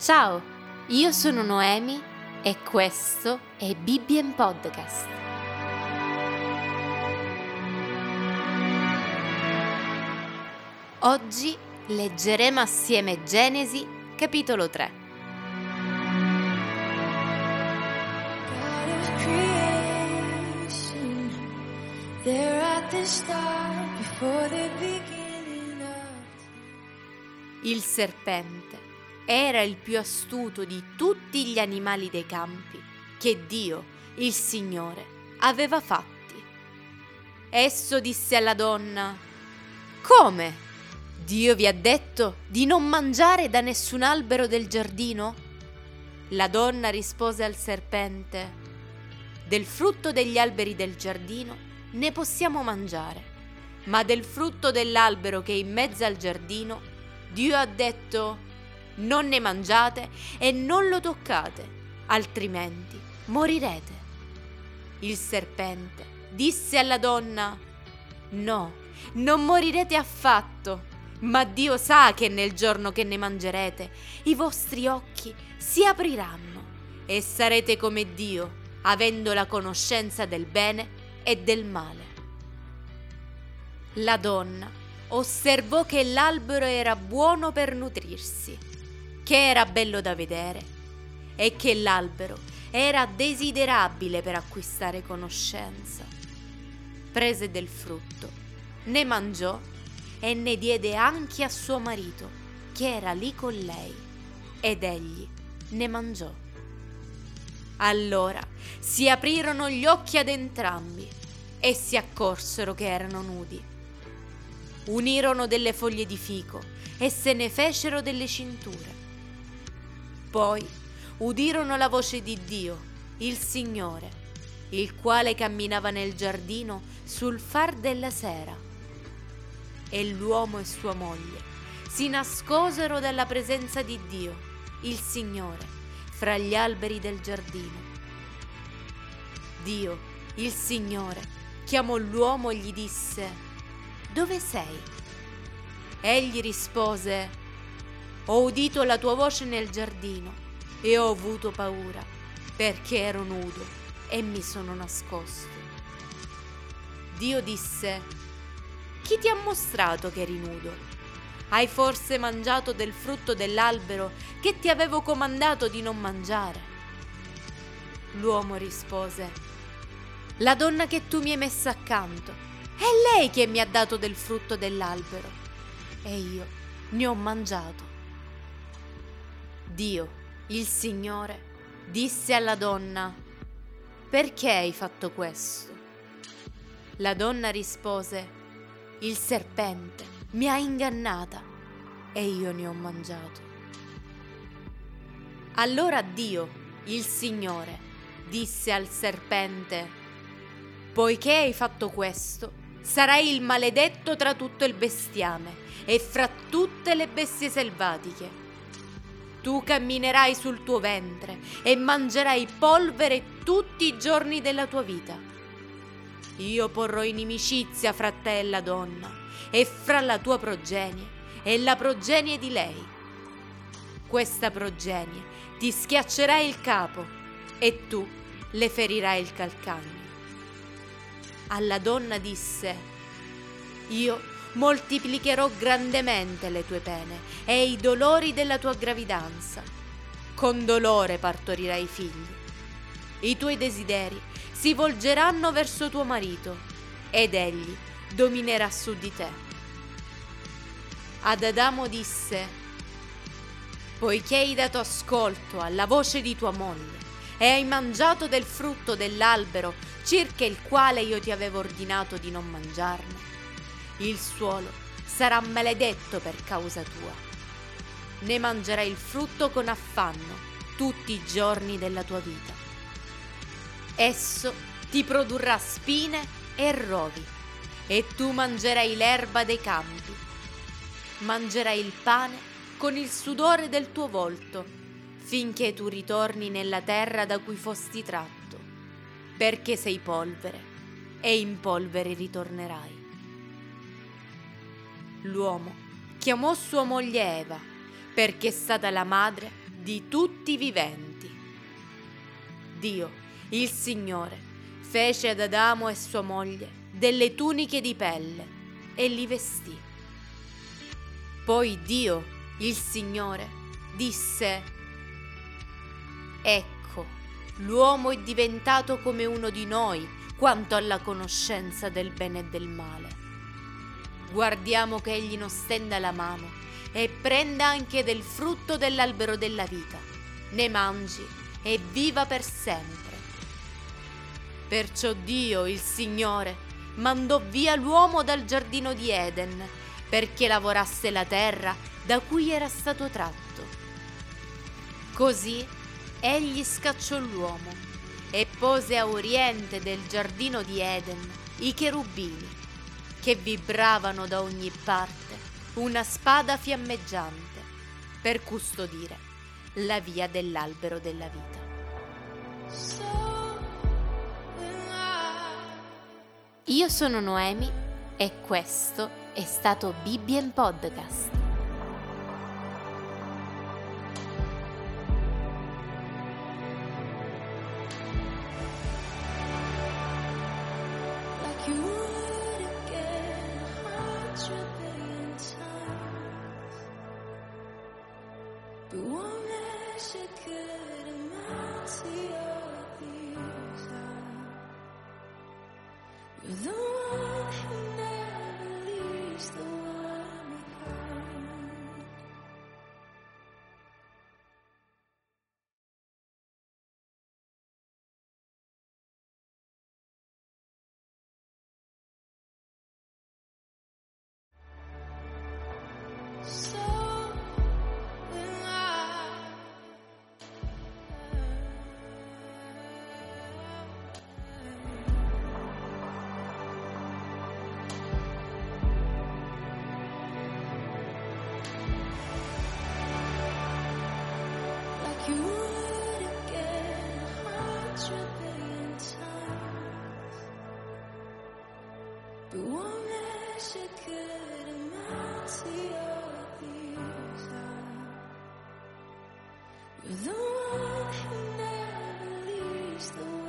Ciao, io sono Noemi e questo è Bibbien Podcast. Oggi leggeremo assieme Genesi capitolo 3. God of creation, there at the start, before the beginning of Il serpente era il più astuto di tutti gli animali dei campi che Dio, il Signore, aveva fatti. Esso disse alla donna, Come? Dio vi ha detto di non mangiare da nessun albero del giardino? La donna rispose al serpente, Del frutto degli alberi del giardino ne possiamo mangiare, ma del frutto dell'albero che è in mezzo al giardino, Dio ha detto, non ne mangiate e non lo toccate, altrimenti morirete. Il serpente disse alla donna, no, non morirete affatto, ma Dio sa che nel giorno che ne mangerete i vostri occhi si apriranno e sarete come Dio, avendo la conoscenza del bene e del male. La donna osservò che l'albero era buono per nutrirsi, che era bello da vedere e che l'albero era desiderabile per acquistare conoscenza. Prese del frutto, ne mangiò e ne diede anche a suo marito, che era lì con lei, ed egli ne mangiò. Allora si aprirono gli occhi ad entrambi e si accorsero che erano nudi. Unirono delle foglie di fico e se ne fecero delle cinture. Poi udirono la voce di Dio, il Signore, il quale camminava nel giardino sul far della sera. E l'uomo e sua moglie si nascosero dalla presenza di Dio, il Signore, fra gli alberi del giardino. Dio, il Signore, chiamò l'uomo e gli disse, Dove sei? Egli rispose, Ho udito la tua voce nel giardino e ho avuto paura, perché ero nudo e mi sono nascosto. Dio disse, Chi ti ha mostrato che eri nudo? Hai forse mangiato del frutto dell'albero che ti avevo comandato di non mangiare? L'uomo rispose, La donna che tu mi hai messa accanto, è lei che mi ha dato del frutto dell'albero e io ne ho mangiato. Dio, il Signore, disse alla donna, Perché hai fatto questo? La donna rispose, Il serpente mi ha ingannata e io ne ho mangiato. Allora Dio, il Signore, disse al serpente, Poiché hai fatto questo, sarai il maledetto tra tutto il bestiame e fra tutte le bestie selvatiche. Tu camminerai sul tuo ventre e mangerai polvere tutti i giorni della tua vita. Io porrò inimicizia fra te e la donna, e fra la tua progenie e la progenie di lei. Questa progenie ti schiaccerà il capo e tu le ferirai il calcagno. Alla donna disse, io moltiplicherò grandemente le tue pene e i dolori della tua gravidanza. Con dolore partorirai figli. I tuoi desideri si volgeranno verso tuo marito ed egli dominerà su di te. Ad Adamo disse, poiché hai dato ascolto alla voce di tua moglie e hai mangiato del frutto dell'albero circa il quale io ti avevo ordinato di non mangiarne, il suolo sarà maledetto per causa tua. Ne mangerai il frutto con affanno tutti i giorni della tua vita. Esso ti produrrà spine e rovi, e tu mangerai l'erba dei campi. Mangerai il pane con il sudore del tuo volto, finché tu ritorni nella terra da cui fosti tratto, perché sei polvere, e in polvere ritornerai. L'uomo chiamò sua moglie Eva, perché è stata la madre di tutti i viventi. Dio, il Signore, fece ad Adamo e sua moglie delle tuniche di pelle e li vestì. Poi Dio, il Signore, disse, Ecco, l'uomo è diventato come uno di noi quanto alla conoscenza del bene e del male. Guardiamo che egli non stenda la mano e prenda anche del frutto dell'albero della vita, ne mangi e viva per sempre. Perciò Dio, il Signore, mandò via l'uomo dal giardino di Eden perché lavorasse la terra da cui era stato tratto. Così egli scacciò l'uomo e pose a oriente del giardino di Eden i cherubini che vibravano da ogni parte una spada fiammeggiante per custodire la via dell'albero della vita. Io sono Noemi e questo è stato Bibbien Podcast. The one who never leaves the